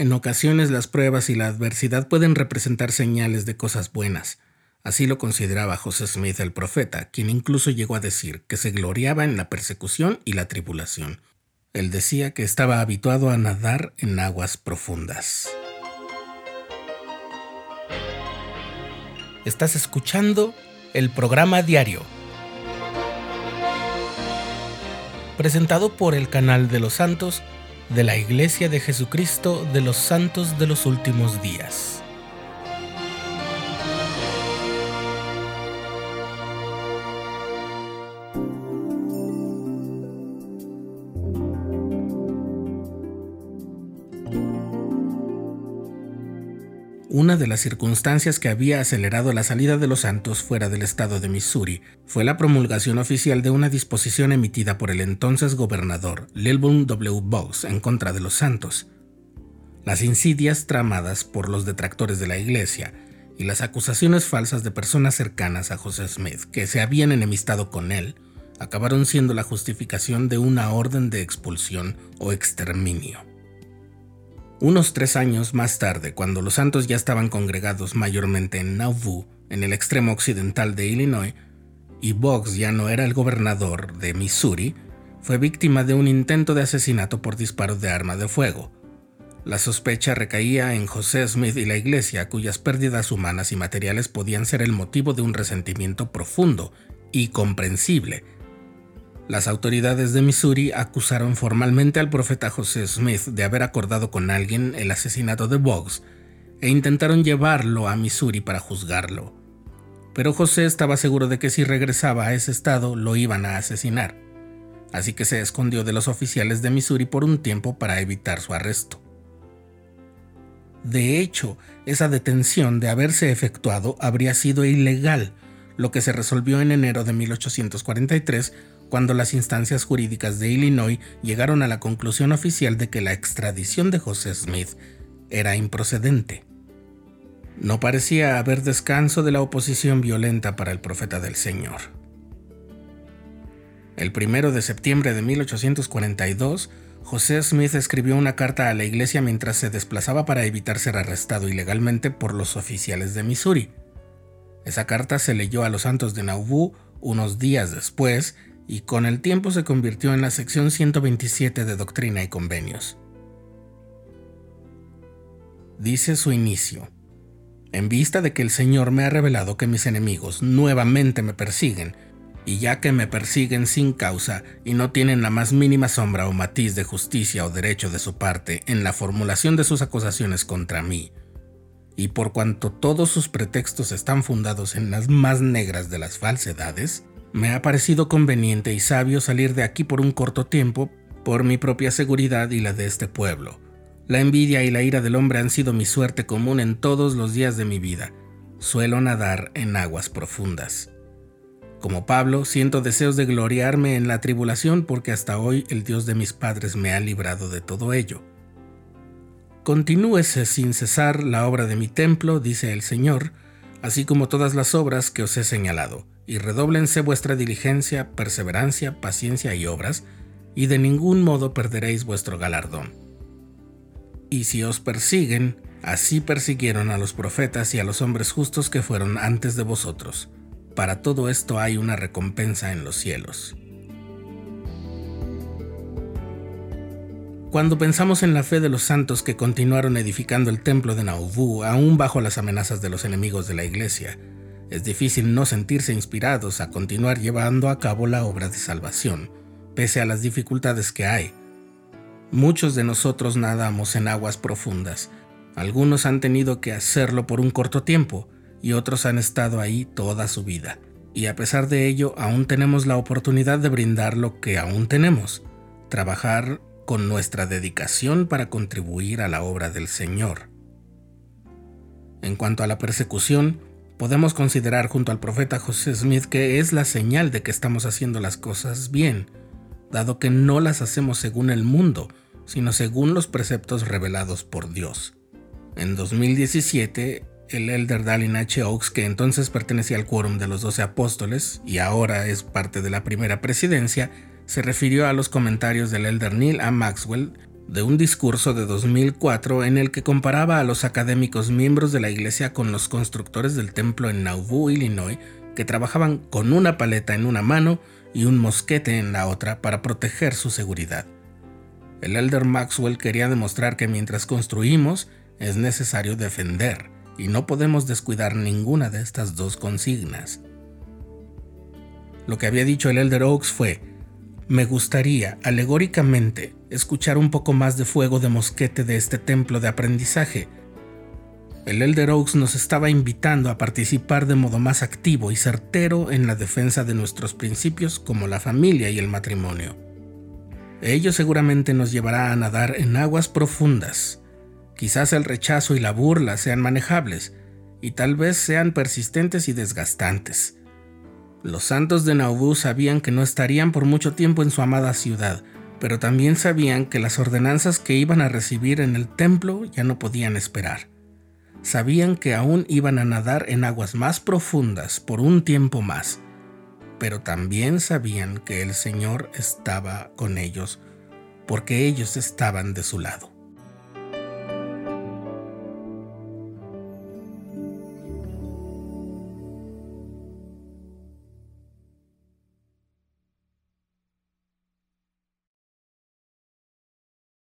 En ocasiones las pruebas y la adversidad pueden representar señales de cosas buenas. Así lo consideraba José Smith el profeta, quien incluso llegó a decir que se gloriaba en la persecución y la tribulación. Él decía que estaba habituado a nadar en aguas profundas. Estás escuchando el programa diario, presentado por el canal de los santos de la Iglesia de Jesucristo de los Santos de los Últimos Días. Una de las circunstancias que había acelerado la salida de los santos fuera del estado de Missouri fue la promulgación oficial de una disposición emitida por el entonces gobernador Lilburn W. Boggs en contra de los santos. Las insidias tramadas por los detractores de la iglesia y las acusaciones falsas de personas cercanas a José Smith que se habían enemistado con él acabaron siendo la justificación de una orden de expulsión o exterminio. Unos tres años más tarde, cuando los santos ya estaban congregados mayormente en Nauvoo, en el extremo occidental de Illinois, y Boggs ya no era el gobernador de Missouri, fue víctima de un intento de asesinato por disparos de arma de fuego. La sospecha recaía en José Smith y la iglesia, cuyas pérdidas humanas y materiales podían ser el motivo de un resentimiento profundo y comprensible las autoridades de Missouri acusaron formalmente al profeta José Smith de haber acordado con alguien el asesinato de Boggs e intentaron llevarlo a Missouri para juzgarlo. Pero José estaba seguro de que si regresaba a ese estado lo iban a asesinar, así que se escondió de los oficiales de Missouri por un tiempo para evitar su arresto. De hecho, esa detención de haberse efectuado habría sido ilegal, lo que se resolvió en enero de 1843 cuando las instancias jurídicas de Illinois llegaron a la conclusión oficial de que la extradición de José Smith era improcedente. No parecía haber descanso de la oposición violenta para el profeta del Señor. El primero de septiembre de 1842, José Smith escribió una carta a la iglesia mientras se desplazaba para evitar ser arrestado ilegalmente por los oficiales de Missouri. Esa carta se leyó a los santos de Nauvoo unos días después y con el tiempo se convirtió en la sección 127 de Doctrina y Convenios. Dice su inicio. En vista de que el Señor me ha revelado que mis enemigos nuevamente me persiguen, y ya que me persiguen sin causa y no tienen la más mínima sombra o matiz de justicia o derecho de su parte en la formulación de sus acusaciones contra mí, y por cuanto todos sus pretextos están fundados en las más negras de las falsedades, me ha parecido conveniente y sabio salir de aquí por un corto tiempo por mi propia seguridad y la de este pueblo. La envidia y la ira del hombre han sido mi suerte común en todos los días de mi vida. Suelo nadar en aguas profundas. Como Pablo, siento deseos de gloriarme en la tribulación porque hasta hoy el Dios de mis padres me ha librado de todo ello. Continúese sin cesar la obra de mi templo, dice el Señor, así como todas las obras que os he señalado y redóblense vuestra diligencia, perseverancia, paciencia y obras, y de ningún modo perderéis vuestro galardón. Y si os persiguen, así persiguieron a los profetas y a los hombres justos que fueron antes de vosotros. Para todo esto hay una recompensa en los cielos. Cuando pensamos en la fe de los santos que continuaron edificando el templo de Nauvoo, aún bajo las amenazas de los enemigos de la iglesia, es difícil no sentirse inspirados a continuar llevando a cabo la obra de salvación, pese a las dificultades que hay. Muchos de nosotros nadamos en aguas profundas. Algunos han tenido que hacerlo por un corto tiempo y otros han estado ahí toda su vida. Y a pesar de ello, aún tenemos la oportunidad de brindar lo que aún tenemos, trabajar con nuestra dedicación para contribuir a la obra del Señor. En cuanto a la persecución, podemos considerar junto al profeta José Smith que es la señal de que estamos haciendo las cosas bien, dado que no las hacemos según el mundo, sino según los preceptos revelados por Dios. En 2017, el elder Dallin H. Oaks, que entonces pertenecía al quórum de los doce apóstoles y ahora es parte de la primera presidencia, se refirió a los comentarios del elder Neil A. Maxwell de un discurso de 2004 en el que comparaba a los académicos miembros de la iglesia con los constructores del templo en Nauvoo, Illinois, que trabajaban con una paleta en una mano y un mosquete en la otra para proteger su seguridad. El elder Maxwell quería demostrar que mientras construimos es necesario defender y no podemos descuidar ninguna de estas dos consignas. Lo que había dicho el elder Oaks fue, me gustaría, alegóricamente, escuchar un poco más de fuego de mosquete de este templo de aprendizaje. El Elder Oaks nos estaba invitando a participar de modo más activo y certero en la defensa de nuestros principios como la familia y el matrimonio. Ello seguramente nos llevará a nadar en aguas profundas. Quizás el rechazo y la burla sean manejables, y tal vez sean persistentes y desgastantes los santos de Nauvoo sabían que no estarían por mucho tiempo en su amada ciudad, pero también sabían que las ordenanzas que iban a recibir en el templo ya no podían esperar. Sabían que aún iban a nadar en aguas más profundas por un tiempo más, pero también sabían que el Señor estaba con ellos, porque ellos estaban de su lado.